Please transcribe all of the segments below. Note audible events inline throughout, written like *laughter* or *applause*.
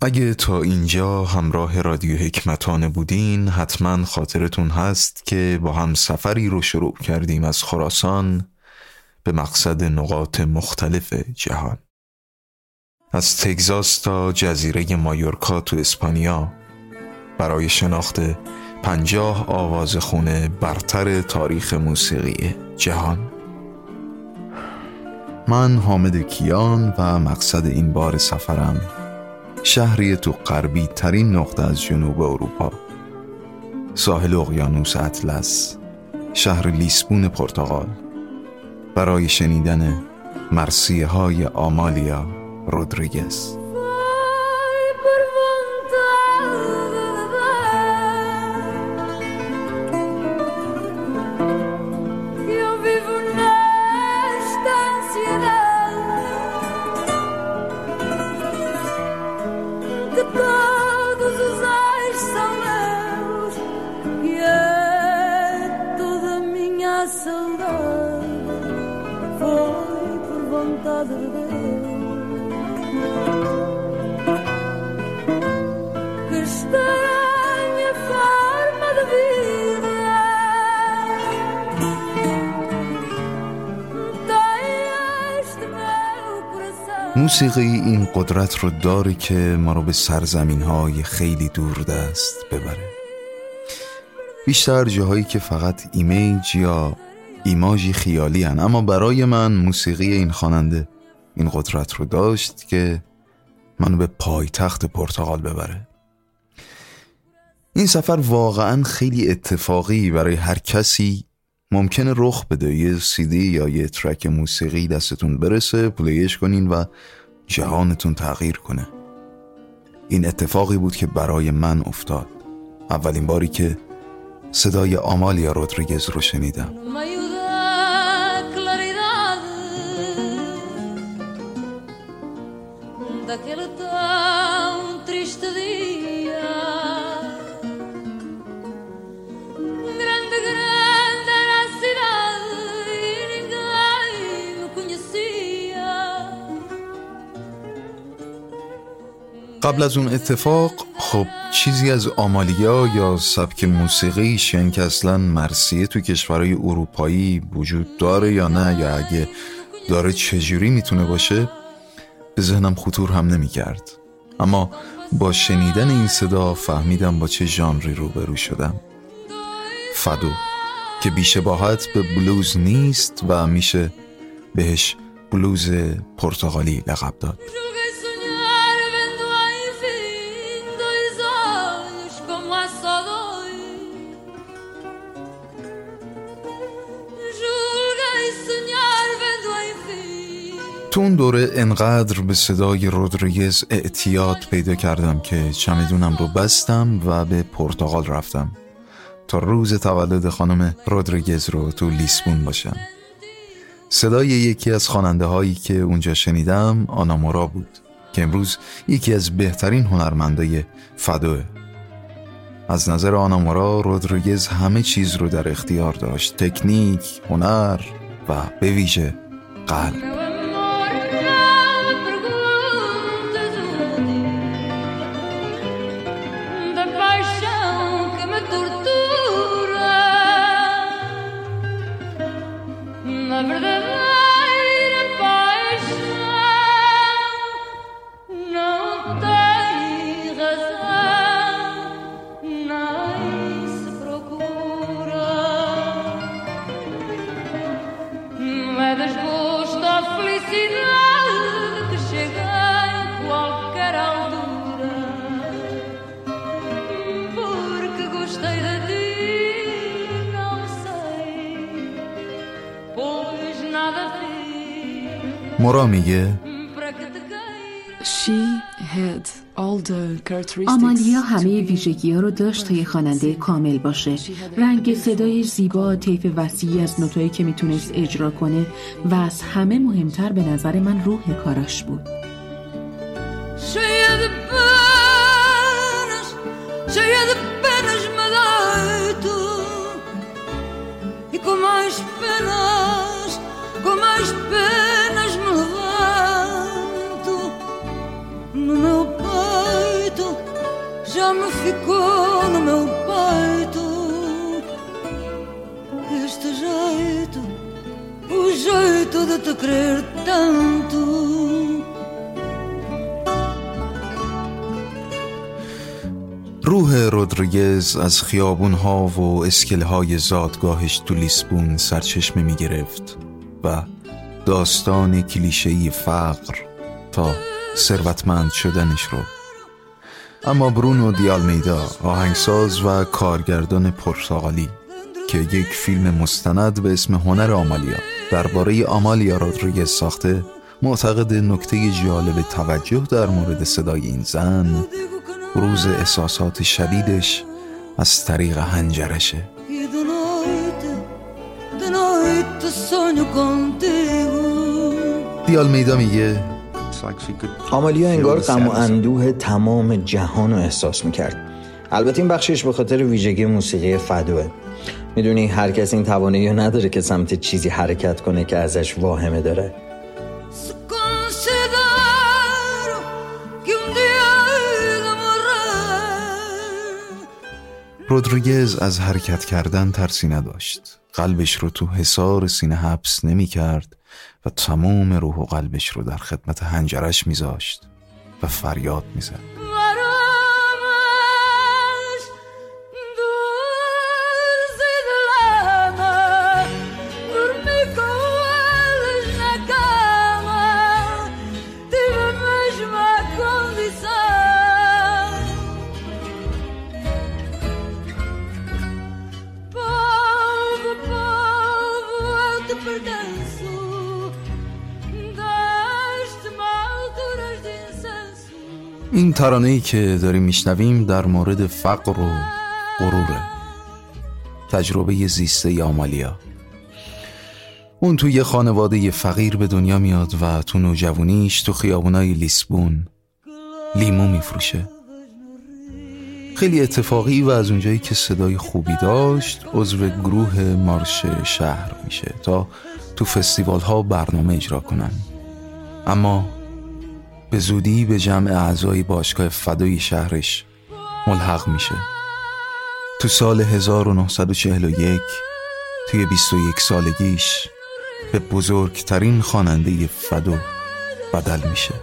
اگه تا اینجا همراه رادیو حکمتانه بودین حتما خاطرتون هست که با هم سفری رو شروع کردیم از خراسان به مقصد نقاط مختلف جهان. از تگزاس تا جزیره مایورکا تو اسپانیا برای شناخت پنجاه آواز خونه برتر تاریخ موسیقی جهان. من حامد کیان و مقصد این بار سفرم شهری تو غربی ترین نقطه از جنوب اروپا. ساحل اقیانوس اطلس شهر لیسبون پرتغال. برای شنیدن مرسیه های آمالیا رودریگز. موسیقی این قدرت رو داره که ما رو به سرزمین های خیلی دور دست ببره. بیشتر جاهایی که فقط image یا ایماژی خیالی هن. اما برای من موسیقی این خواننده این قدرت رو داشت که منو به پایتخت پرتغال ببره. این سفر واقعا خیلی اتفاقی برای هر کسی ممکنه رخ بده. یه سیدی یا یه track موسیقی دستتون برسه play ش کنین و جهانتون تغییر کنه. این اتفاقی بود که برای من افتاد. اولین باری که صدای آمالیا رودریگز رو شنیدم. قبل از اون اتفاق خب چیزی از آمالیا یا سبک موسیقیش یعنی که اصلا مرسیه تو کشورهای اروپایی وجود داره یا نه؟ یا اگه داره چجوری می‌تونه باشه؟ به ذهنم خطور هم نمی‌کرد. اما با شنیدن این صدا فهمیدم با چه ژانری روبرو شدم. فدو که بیشباهت به بلوز نیست و میشه بهش بلوز پرتغالی لقب داد. تو اون دوره انقدر به صدای رودریگز اعتیاد پیدا کردم که چمدونم رو بستم و به پرتغال رفتم تا روز تولد خانم رودریگز رو تو لیسبون باشم. صدای یکی از خواننده هایی که اونجا شنیدم آنامورا بود که امروز یکی از بهترین هنرمندای فدوه. از نظر آنامورا رودریگز همه چیز رو در اختیار داشت. تکنیک، هنر و به ویژه قلب. میگه؟ آمالیا همه ویژگی ها رو داشت تا یه خواننده کامل باشه. رنگ صدای زیبا طیف وسیعی از نوتایی که می‌تونست اجرا کنه و از همه مهمتر به نظر من روح کاراش بود. Ficou no meu peito este jeito, o jeito de te querer tanto. روح رودریگز از خیابون ها و اسکل های زادگاهش تو لیسبون سرچشمه می گرفت و داستان کلیشهی فقر تا ثروتمند شدنش رو اما برونو دیالمیدا آهنگساز و کارگردان پرتغالی که یک فیلم مستند به اسم هنر آمالیا درباره آمالیا رودریگز ساخته معتقد نکته جالب توجه در مورد صدای این زن بروز احساسات شدیدش از طریق هنجرشه. دیال میدا میگه آمالیا انگار غم و اندوه تمام جهان رو احساس می‌کرد. البته این بخشش به خاطر ویژگی موسیقی فدوه. می‌دونی هر کس این توانایی نداره که سمت چیزی حرکت کنه که ازش واهمه داره. رودریگز از حرکت کردن ترسی نداشت. قلبش رو تو حصار سینه حبس نمی کرد و تمام روح و قلبش رو در خدمت هنجرش میذاشت و فریاد می‌زد. این ترانه ای که داریم میشنویم در مورد فقر و غروره تجربه زیسته آمالیا. اون توی یه خانواده فقیر به دنیا میاد و تو نوجوانیش تو خیابونای لیسبون لیمو میفروشه. خیلی اتفاقی و از اونجایی که صدای خوبی داشت عضو گروه مارش شهر میشه تا تو فستیوال ها برنامه اجرا کنن. اما به زودی به جمع اعضای باشگاه فدای شهرش ملحق میشه. تو سال 1941 توی 21 سالگیش به بزرگترین خواننده فدو بدل میشه.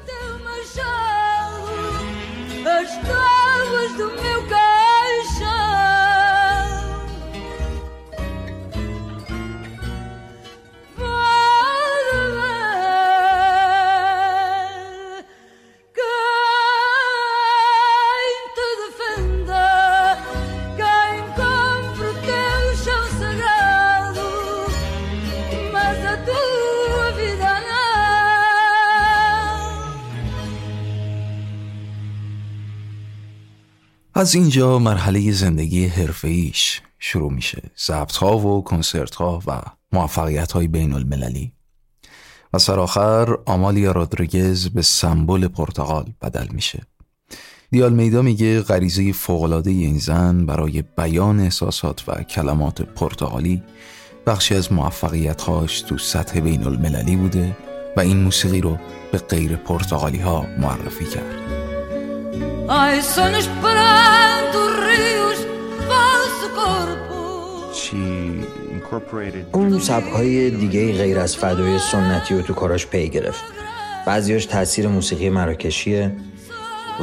از اینجا مرحله زندگی حرفه‌ایش شروع میشه. ضبط ها و کنسرت ها و موفقیت های بین المللی و سرآخر آمالیا رودریگز به سمبل پرتغال بدل میشه. دیال میدا میگه غریزه فوقلاده این زن برای بیان احساسات و کلمات پرتغالی بخشی از موفقیتهاش تو سطح بین المللی بوده و این موسیقی رو به غیر پرتغالی ها معرفی کرد. Ai, sonhos parando rios, falso corpo. اون سبکهای دیگه غیر از فدای سنتی و تو کاراش پی گرفت. بعضیاش تاثیر موسیقی مراکشیه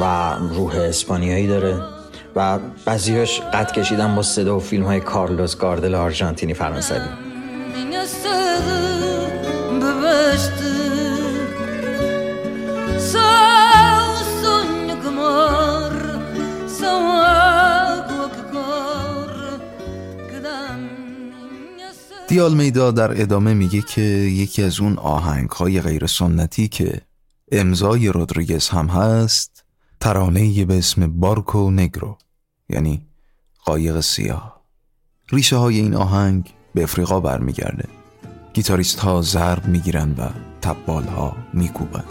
و روح اسپانیایی داره و بعضیاش قد کشیدن با صدا و فیلم های کارلوس گاردل آرژانتینی فرانسوی. دیال میدا در ادامه میگه که یکی از اون آهنگ های غیر سنتی که امضای رودریگز هم هست ترانه به اسم بارکو نگرو یعنی قایق سیاه. ریشه های این آهنگ به افریقا برمیگرده. گیتاریست ها ضرب می‌گیرن و تبال ها میکوبن.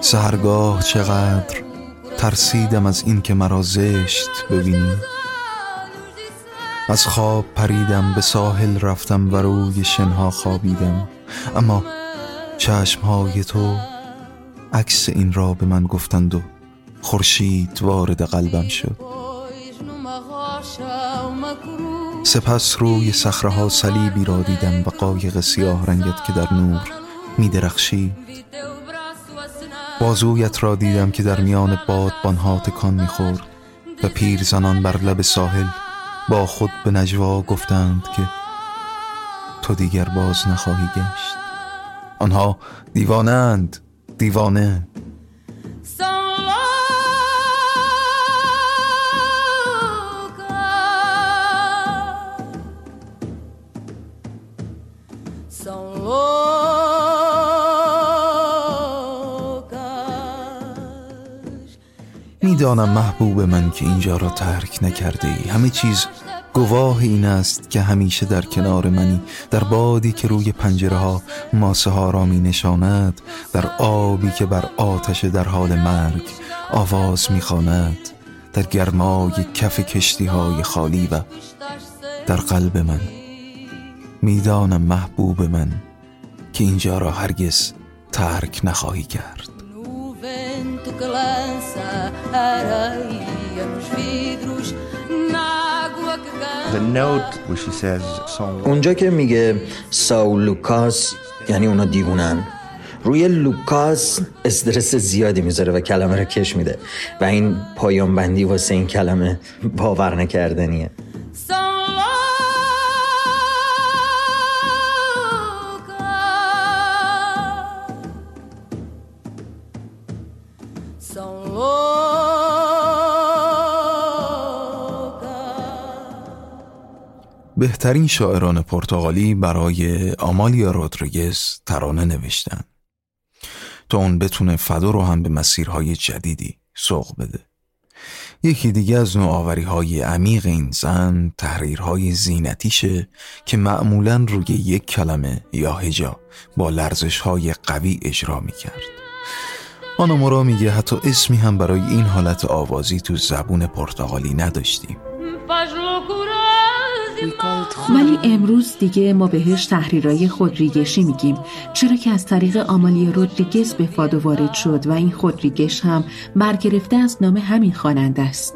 سهرگاه چقدر ترسیدم از این که مرا زشت ببینی از خواب پریدم به ساحل رفتم و روی شنها خوابیدم اما چشمهای تو عکس این را به من گفتند و خورشید وارد قلبم شد. سپس روی ها صلیبی را دیدم و قایق سیاه رنگت که در نور می درخشید بازویت را دیدم که در میان بادبانها تکان می‌خورد و پیرزنان بر لب ساحل با خود به نجوا گفتند که تو دیگر باز نخواهی گشت. آنها دیوانند دیوانه. می‌دانم محبوب من که اینجا را ترک نکرده ای. همه چیز گواه این است که همیشه در کنار منی در بادی که روی پنجره ها ماسه ها را می نشاند در آبی که بر آتش در حال مرگ آواز می خاند در گرمای کف کشتی های خالی و در قلب من. می‌دانم محبوب من که اینجا را هرگز ترک نخواهی کرد. اونجا که میگه São loucas یعنی اونا دیوونن. روی loucas استرس زیادی می‌ذاره و کلمه رو کش میده. و این پایان بندی واسه این کلمه باور نکردنیه. بهترین شاعران پرتغالی برای آمالیا رودریگز ترانه نوشتن. تا اون بتونه فدا رو هم به مسیرهای جدیدی سوق بده. یکی دیگه از نوآوری های عمیق این زن تحریرهای زینتیشه که معمولا روی یک کلمه یا هجا با لرزش های قوی اجرا می کرد آنا مورا میگه حتی اسمی هم برای این حالت آوازی تو زبون پرتغالی نداشتیم. ولی امروز دیگه ما بهش تحریرای خودریگشی میگیم. چرا که از طریق آمالیا رودریگز به فادو وارد شد و این خودریگش هم برگرفته از نام همین خواننده است.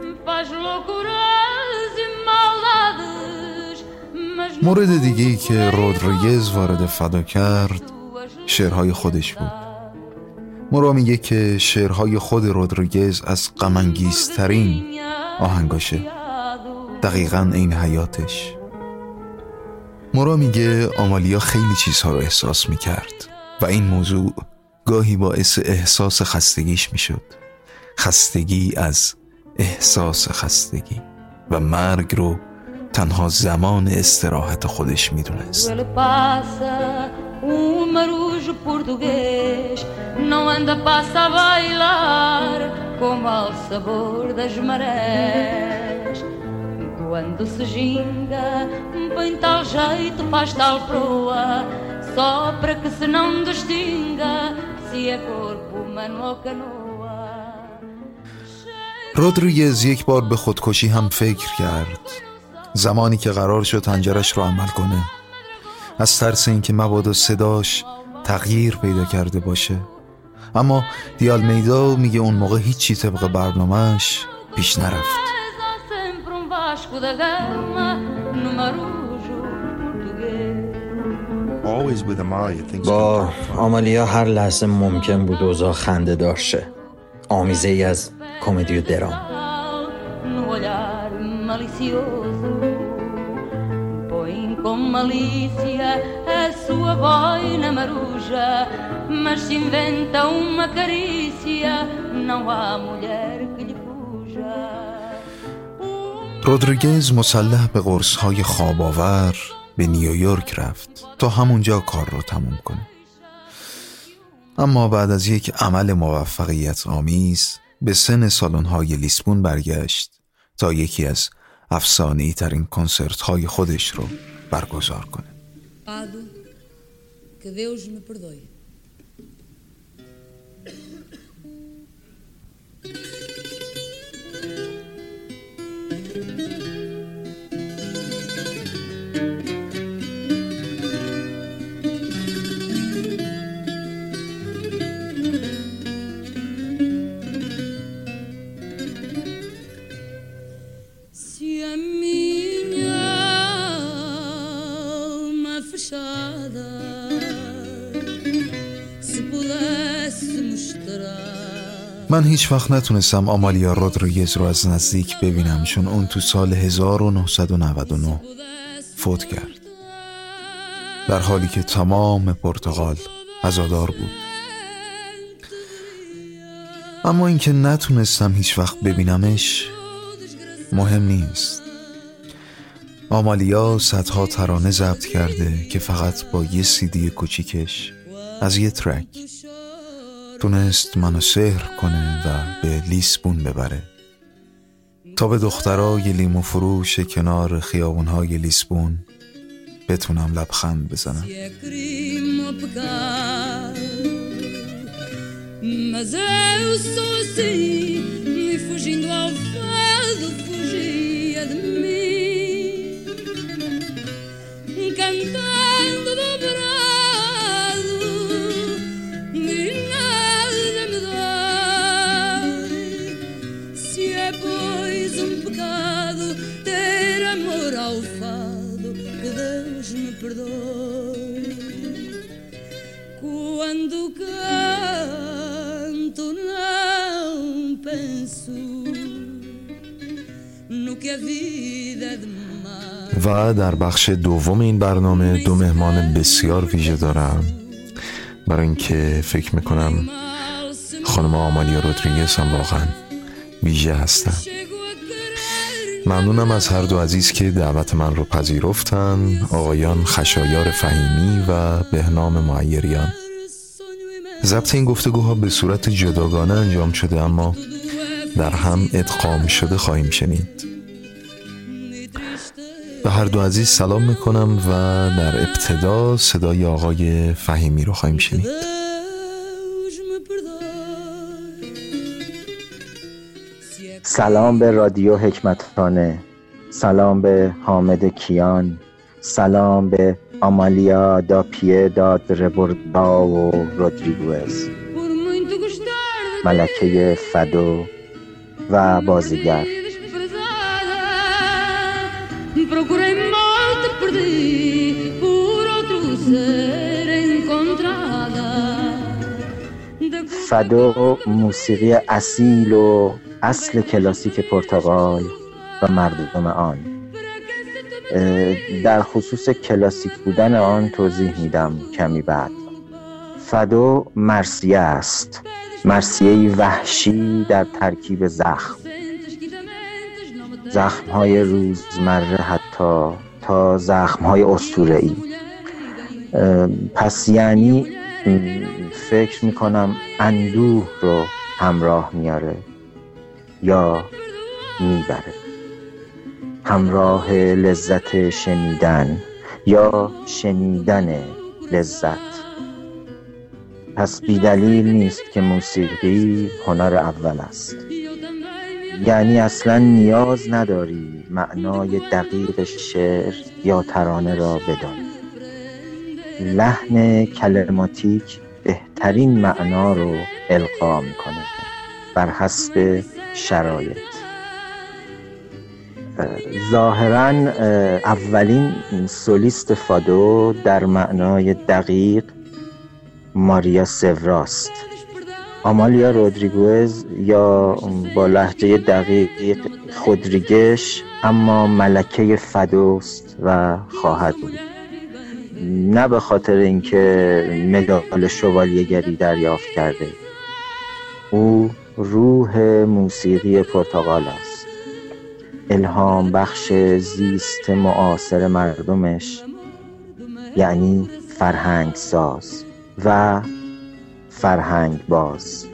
مورد دیگه ای که رودریگز وارد فدا کرد شعرهای خودش بود. مرا میگه که شعرهای خود رودریگز از غمانگیزترین آهنگاشه. دقیقا این حیاتش. مورا میگه آمالیا خیلی چیزها رو احساس می‌کرد و این موضوع گاهی باعث احساس خستگیش می‌شد. خستگی از احساس خستگی و مرگ رو تنها زمان استراحت خودش می‌دونست. Quando se ginga, bem tal jeito faz tal proa, só para que se não distinga se é corpo humano ou canoa. رودریگز یک بار به خودکشی هم فکر کرد. زمانی که قرار شد تنجرش رو عمل کنه. از ترس اینکه مبادا صداش تغییر پیدا کرده باشه. اما دیال میدا میگه اون موقع هیچی طبق برنامهش پیش نرفت. با آمالیا هر لحظه ممکن بود اوضاع خنده داشته آمیزه ای از کمدی و درام. رودریگز مسلح به های خواباور به نیویورک رفت تا همونجا کار رو تموم کنه. اما بعد از یک عمل موفقیت آمیز به سن های لیسبون برگشت تا یکی از افسانه ترین کنسرت های خودش رو برگزار کنه. من هیچ وقت نتونستم آمالیا رودریگز رو از نزدیک ببینم چون اون تو سال 1999 فوت کرد. در حالی که تمام پرتغال عزادار بود. اما اینکه نتونستم هیچ وقت ببینمش مهم نیست. آمالیا صدها ترانه ضبط کرده که فقط با یه سیدی کوچیکش از یه ترک تونست منو سحر کنه و به لیسبون ببره. تا به دخترای لیمو فروش کنار خیابونهای لیسبون بتونم لبخند بزنم. و در بخش دوم این برنامه دو مهمان بسیار ویژه دارم. برای اینکه فکر می‌کنم خانم آمالیا رودریگز هم واقعا ویژه هستن. ممنونم از هر دو عزیز که دعوت من رو پذیرفتن. آقایان خشایار فهیمی و بهنام معیریان. ضبط این گفتگوها به صورت جداگانه انجام شده اما در هم ادغام شده خواهیم شنید. به هر دو عزیز سلام می‌کنم و در ابتدا صدای آقای فهیمی رو خواهیم شنید. سلام به رادیو حکمتانه سلام به حامد کیان سلام به آمالیا دا پیه داد ربوردا و رودریگوز. ملکه فدو و بازیگر. فدو موسیقی اصیل و اصل کلاسیک پرتغال و مردم آن. در خصوص کلاسیک بودن آن توضیح میدم کمی بعد. فدو مرسیه است. مرسیه وحشی در ترکیب زخم. زخم های روزمره حتی تا زخم های ای پس یعنی فکر می‌کنم اندوه رو همراه میاره یا می‌بره. همراه لذت شنیدن یا شنیدن لذت. پس بیدلیل نیست که موسیقی هنر اول است. یعنی اصلا نیاز نداری معنای دقیق شعر یا ترانه را بدانی. لحن کلماتیک بهترین معنا رو القا می‌کنه. بر حسب شرایط. ظاهرا اولین سولیست فادو در معنای دقیق ماریا سوراست. آمالیا رودریگوز یا با لحجه دقیق خودریگش اما ملکه فدوست و خواهد بود. نه به خاطر اینکه مدال شوالیهگری دریافت کرده. او روح موسیقی پرتغال است. الهام بخش زیست معاصر مردمش یعنی فرهنگ ساز و فرهنگ باز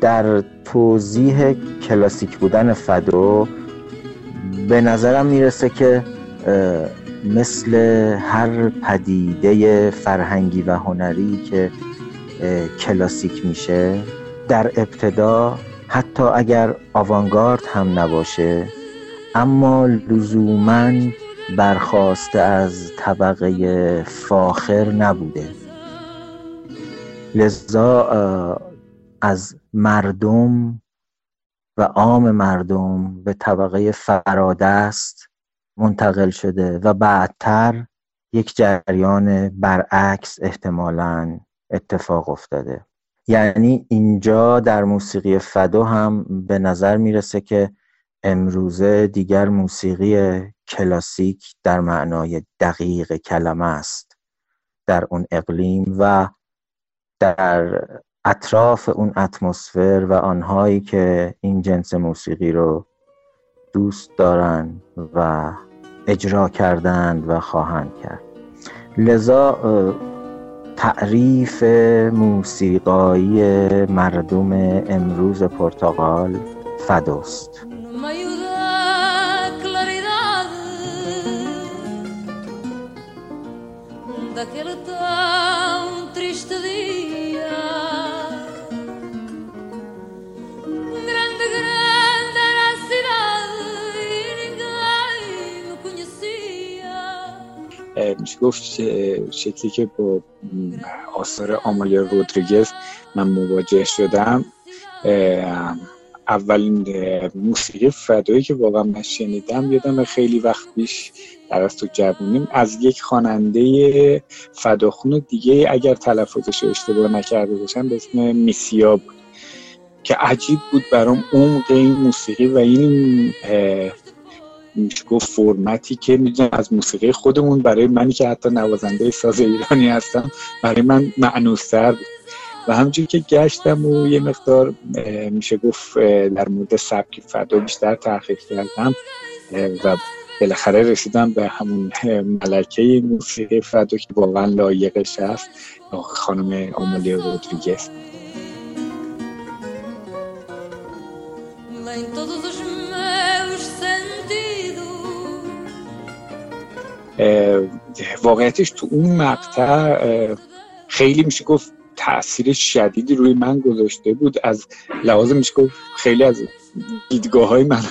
در توضیح کلاسیک بودن فدو به نظرم می‌رسه که مثل هر پدیده فرهنگی و هنری که کلاسیک میشه در ابتدا حتی اگر آوانگارد هم نباشه اما لزوما برخواسته از طبقه فاخر نبوده. لذا از مردم و عام مردم به طبقه فرادست منتقل شده و بعدتر یک جریان برعکس احتمالا اتفاق افتاده. یعنی اینجا در موسیقی فدو هم به نظر می‌رسه که امروزه دیگر موسیقی کلاسیک در معنای دقیق کلمه است. در اون اقلیم و در اطراف اون اتمسفر و آنهایی که این جنس موسیقی رو دوست دارند و اجرا کردند و خواهند کرد. لذا تعریف موسیقایی مردم امروز پرتغال فدوست میشه گفت شکلی که با آثار آمالیا رودریگز من مواجه شدم اولین موسیقی فدایی که واقعا من شنیدم یادم خیلی وقت پیش در از تو جوونیم از یک خواننده فداخون دیگه اگر تلفظش اشتباه نکرده باشم به اسم میسیا بود که عجیب بود برام عمق این موسیقی و این میشه گفت فرمتی که می‌دونم از موسیقی خودمون. برای منی که حتی نوازنده ساز ایرانی هستم برای من معنوستر بود. و همونجور که گشتم و یه مقدار میشه گفت در مورد سبک فدا بیشتر تحقیق کردم و بالاخره رسیدم به همون ملکه موسیقی فدا که واقعا لایقش هست خانم آمولیا رودریگز. واقعیتش تو اون مقطع خیلی میشه گفت تاثیر شدیدی روی من گذاشته بود. از لحاظ میشه خیلی از دیدگاه های من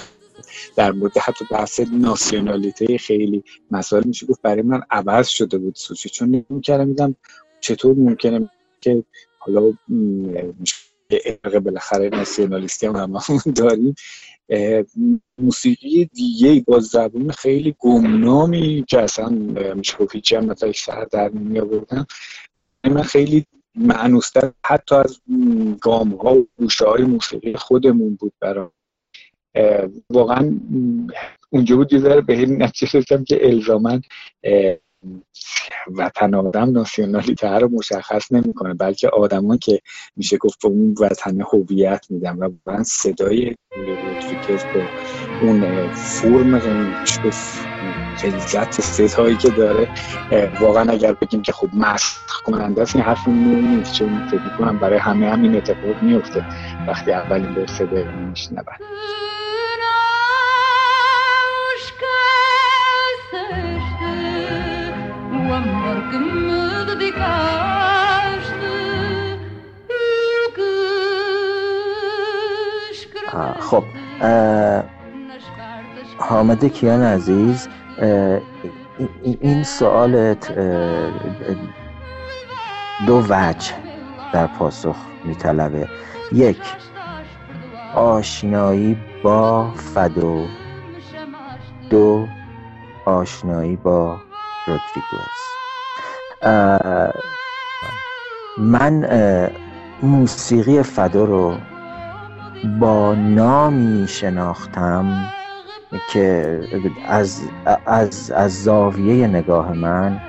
در مورد حتی بحث ناسیونالیته خیلی مسائل میشه گفت برای من عوض شده بود سوچه چون نمی‌کردم میدم چطور ممکنه که حالا ارق بالاخره ناسیونالیستی هم هممون داریم. موسیقی دیگه با زبون خیلی گمنامی که اصلا میشه گفت هیچی هم سر در نمی من خیلی معنوستر حتی از گام ها و گوشه های موسیقی خودمون بود برای واقعا اونجا بود یه ذره به این نتیجه که الزامن وطن آدم ناسیونالیته رو مشخص نمی‌کنه بلکه آدمان که میشه گفت به اون وطن هویت میدن. و من صدای رودریگز با اون فرم فلزت صدایی که داره واقعا اگر بگیم که خب مسخ کننده است این حرف نیست چون فکر کنم برای همه همین اتفاق میفته وقتی اولین بار صدای میشنون خب حامد کیان عزیز این سوالت دو وجه در پاسخ میطلبه یک آشنایی با فدو دو آشنایی با رودریگوز من موسیقی فدا رو با نامی شناختم که از, از, از زاویه نگاه من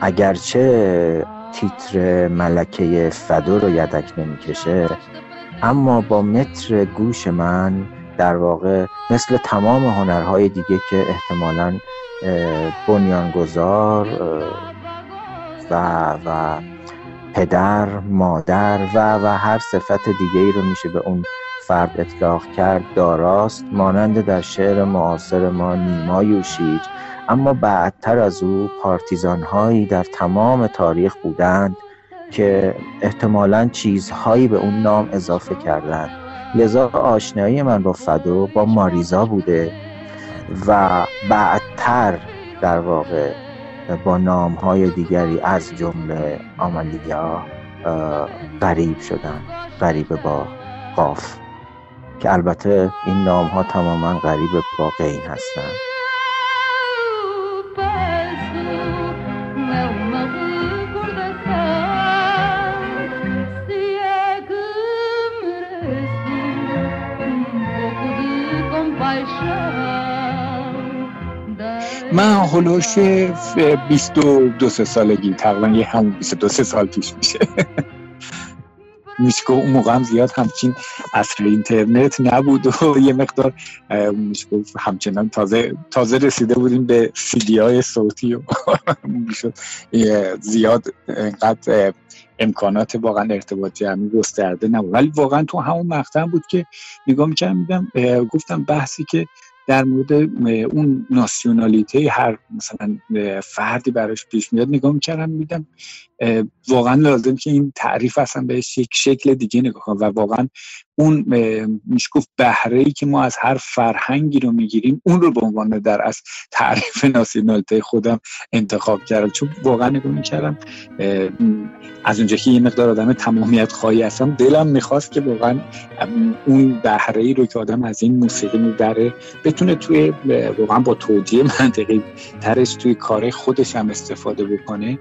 اگرچه تیتر ملکه فدو رو یدک نمی‌کشه اما با متر گوش من در واقع مثل تمام هنرهای دیگه که احتمالا بنیانگذار و و پدر مادر و و هر صفت دیگه ای رو میشه به اون فرد اطلاق کرد داراست مانند در شعر معاصر ما نیما یوشیج اما بعدتر از او پارتیزان هایی در تمام تاریخ بودند که احتمالا چیزهایی به اون نام اضافه کردند. لذا آشنایی من با فدو با ماریزا بوده و بعدتر در واقع با نام های دیگری از جمله آمالیا غریب شدن غریب با قاف. که البته این نام ها تماما غریب با قین هستند من هلوش 22 سالگی تقریبا یه همون 22 سال پیش میشه. *laughs* میشه اون موقع هم زیاد همچین اصر اینترنت نبود و *laughs* یه مقدار میشه همچنان تازه تازه رسیده بودیم به سیدی های صوتی و *laughs* می‌شد زیاد انقدر امکانات واقعا ارتباط جمعی گسترده نبود. ولی واقعا تو همون مقطع بود که نگاه می‌کردم گفتم بحثی که در مورد اون ناسیونالیته هر مثلا فردی براش پیش میاد نگاه می‌کردم میدم واقعا لازم که این تعریف اصلا بهش یک شکل دیگه نگاه کنم و واقعا اون میشه گفت بهره ای که ما از هر فرهنگی رو می‌گیریم اون رو به عنوان در از تعریف ناسیونالیته خودم انتخاب کردم. چون واقعا نگاه می‌کردم از اونجا که یه مقدار آدم تمامیت خواهی هستم دلم می‌خواست که واقعا اون بهره ای رو که آدم از این موسیقی می‌بره بتونه توی واقعا با توجیه منطقی ترش توی کار خودش هم استفاده بکنه.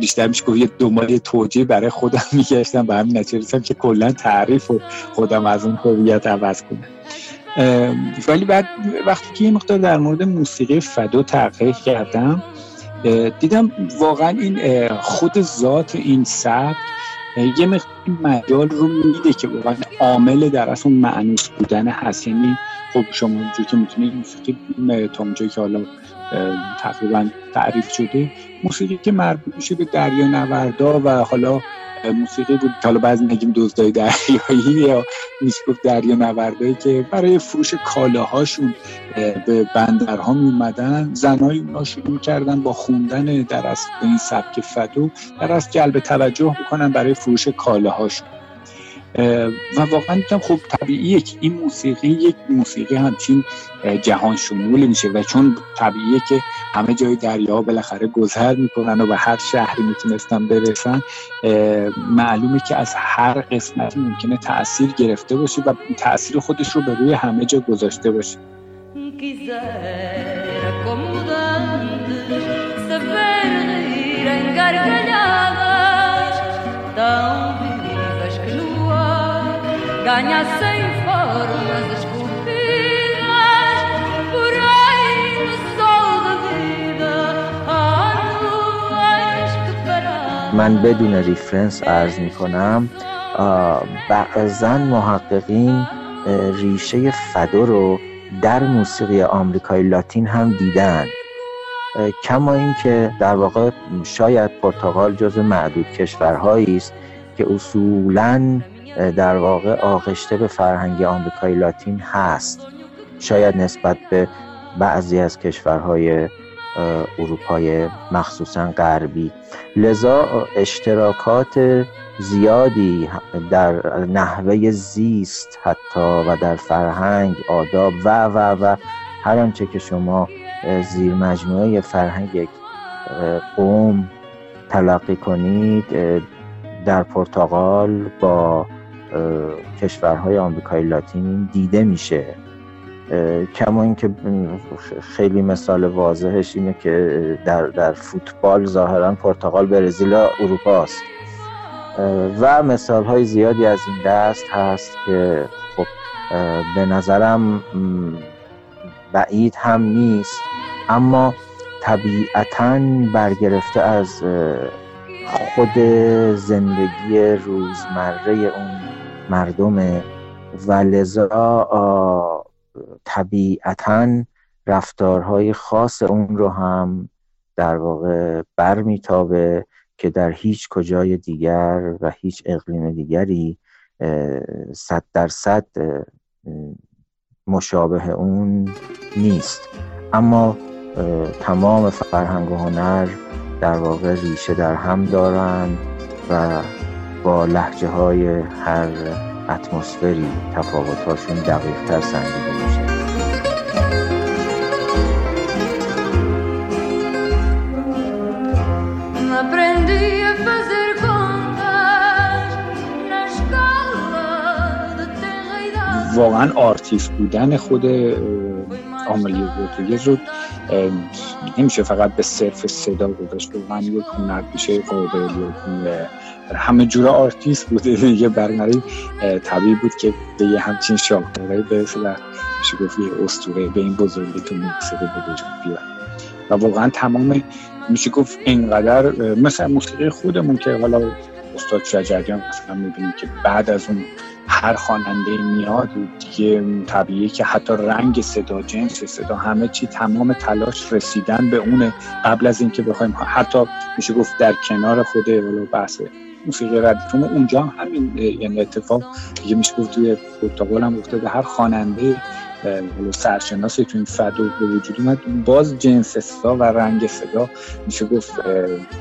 بیشتر میشه گفت یه دنبال توجیه برای خودم *laughs* میگشتم. به همین نتیجه که کلا تعریف و خودم از اون هویت عوض کنم. ولی بعد وقتی که یه مقدار در مورد موسیقی فدو تحقیق کردم دیدم واقعا این خود ذات این سبک یه مقدار مجال رو میده که واقعا عامل در اصل معنوس بودن هست. یعنی خب شما اونجور که می‌تونید موسیقی تا اونجایی که حالا تقریبا تعریف شده. موسیقی که مربوط میشه به دریا نوردا و حالا موسیقی بود حالا بعضی میگیم دزدای دریایی یا میشه دریا نوردایی که برای فروش کالاهاشون به بندرها میومدن زنای اونا شروع کردن با خوندن در از این سبک فدو در از جلب توجه بکنن برای فروش کالاهاشون. و واقعا دیدم خب طبیعیه که این موسیقی یک موسیقی همچین جهان شمول میشه و چون طبیعیه که همه جای دریا بالاخره گذر می‌کنن و به هر شهری می‌تونستن برسن معلومه که از هر قسمتی ممکنه تاثیر گرفته باشه و تاثیر خودش رو به روی همه جا گذاشته باشه. Ganha sem formas esculpidas por aí no sol da vida من بدون ریفرنس عرض می کنم بعضا محققین ریشه فدو رو در موسیقی آمریکای لاتین هم دیدن. کما اینکه در واقع شاید پرتغال جز معدود کشورهایی است که اصولاً در واقع آغشته به فرهنگ آمریکای لاتین هست. شاید نسبت به بعضی از کشورهای اروپای مخصوصا غربی. لذا اشتراکات زیادی در نحوه زیست حتی و در فرهنگ آداب و و و هر آنچه که شما زیر مجموعه فرهنگ قوم تلقی کنید در پرتغال با کشورهای آمریکای لاتین دیده میشه. کما اینکه خیلی مثال واضحش اینه که در, در فوتبال ظاهرا پرتغال برزیل اروپا است. و مثال های زیادی از این دست هست که خب به نظرم بعید هم نیست. اما طبیعتا برگرفته از خود زندگی روزمره اون مردم و لذا طبیعتا رفتارهای خاص اون رو هم در واقع برمیتابه که در هیچ کجای دیگر و هیچ اقلیم دیگری صد درصد مشابه اون نیست. اما تمام فرهنگ و هنر در واقع ریشه در هم دارند و با لحجه های هر اتمسفری تفاوتاشون دقیق تر سنجیده میشه. واقعا آرتیست بودن خود آمالیا رودریگز رو نمیشه فقط به صرف صدا گذاشت واقعا یک هنرپیشه قابل همه جور آرتیست بوده. *laughs* دیگه برنامه طبیعی بود که به یه همچین شاهکارهایی برسه و میشه گفت یه اسطوره به این بزرگی تو موسیقی به وجود بیاد. و واقعا تمام میشه گفت اینقدر مثل موسیقی خودمون که حالا استاد شجریان مثلا می‌بینیم که بعد از اون هر خواننده میاد دیگه طبیعیه که حتی رنگ صدا جنس صدا همه چی تمام تلاش رسیدن به اون قبل از اینکه بخوایم حتی میشه گفت در کنار خود ولو بحث موسیقی ردیفون اونجا همین یعنی اتفاق. دیگه میشه گفت توی پرتغال هم به هر خواننده سرشناسی تو این فدو به وجود اومد. باز جنس صدا و رنگ صدا میشه گفت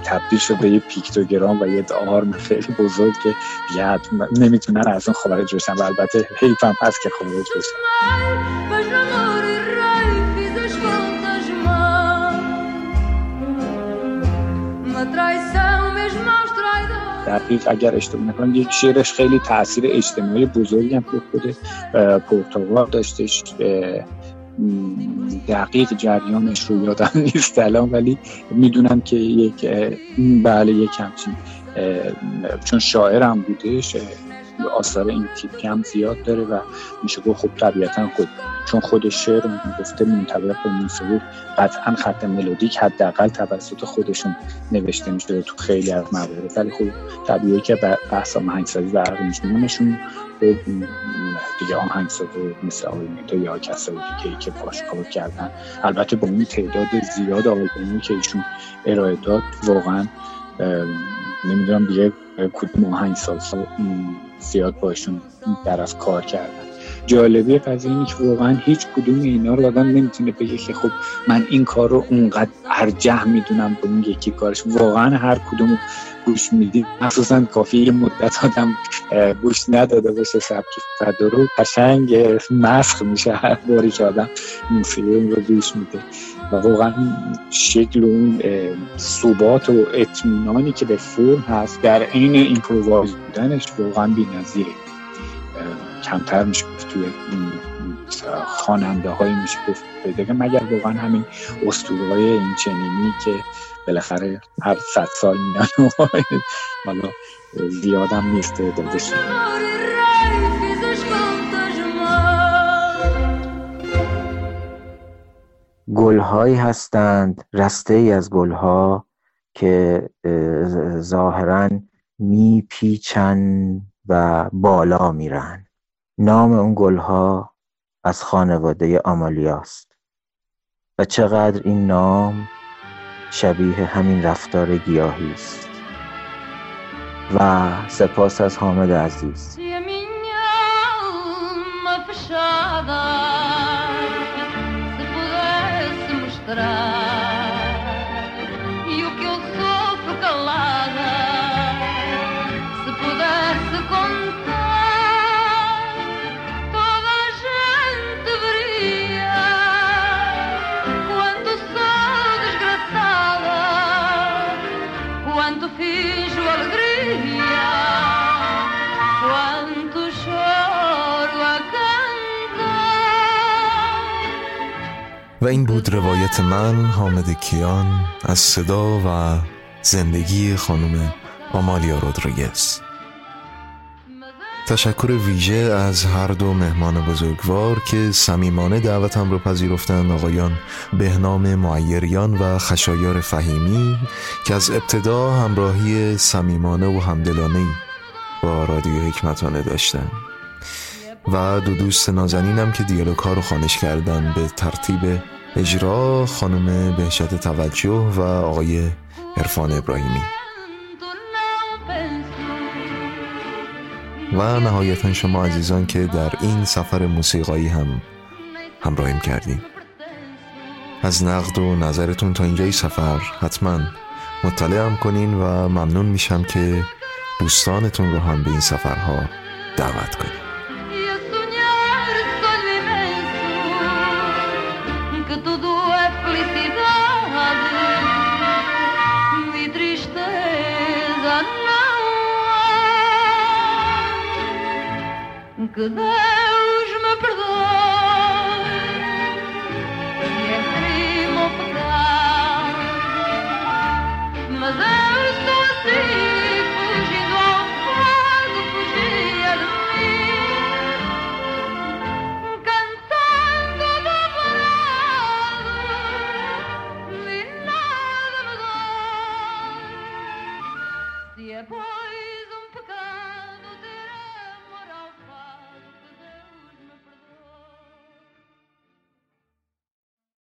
تبدیل شد به یه پیکتوگرام و یه آرم خیلی بزرگ که یاد نمی‌تونن از اون خارج بشن. و البته حیف هم هست که خارج بشن. دقیق اگر اشتباه نکنم یک شعرش خیلی تاثیر اجتماعی بزرگی هم که خود پرتغال داشتش دقیق جریانش رو یادم *laughs* نیست الان ولی می‌دونم که یک بله یک همچین چون شاعرم بودش آثار این تیپی هم زیاد داره و میشه گفت خب طبیعتا خود چون خود شعر گفته منطبق به موسیقی قطعا خط ملودیک حداقل توسط خودشون نوشته میشه تو خیلی از موارد. ولی خب طبیعی که بحث آهنگسازی و نشون خب دیگه آهنگساز مثل آقای یا کسایی دیگه که پاشکار کردن. البته با اون تعداد زیاد آلبومی که ایشون ارائه داد واقعا نمی‌دونم دیگه کدوم آهنگساز زیاد باشون طرف کار کردن. جالبی قضیه اینه که واقعا هیچ کدوم اینا رو آدم نمی‌تونه بگه که خب من این کار رو اونقدر ارجح می‌دونم به اون یکی کارش. واقعا هر کدوم گوش می‌دید مخصوصا کافی یه مدت آدم گوش نداده باشه سبک فدو رو قشنگ مسخ میشه هر باری که آدم موسیقی رو گوش میده. و واقعا شکل اون ثبات و اطمینانی که به فرم هست در عین improvise بودنش واقعا بی‌نظیره. کمتر میشه گفت توی خواننده های میشه گفت پیدا مگر واقعا همین اسطوره های این چنینی که بالاخره هر صد سال میدن حالا زیادم نیست دادش گلهایی هستند رسته ای از گلها که ظاهرا میپیچن و بالا میرن. نام اون گلها از خانواده آمالیاست. و چقدر این نام شبیه همین رفتار گیاهی است. و سپاس از حامد عزیز. و این بود روایت من حامد کیان از صدا و زندگی خانم آمالیا رودریگز. تشکر ویژه از هر دو مهمان بزرگوار که صمیمانه دعوتم رو پذیرفتند آقایان بهنام معیریان و خشایار فهیمی که از ابتدا همراهی صمیمانه و همدلانه با رادیو حکمتانه داشتن و دو دوست نازنینم که دیالوگ ها رو خانش کردن به ترتیب اجرا خانم بهشت توجه و آقای عرفان ابراهیمی. و نهایتا شما عزیزان که در این سفر موسیقایی هم همراهیم کردیم. از نقد و نظرتون تا اینجای سفر حتما مطلعم کنین و ممنون میشم که دوستانتون رو هم به این سفرها دعوت کنین. Goodbye.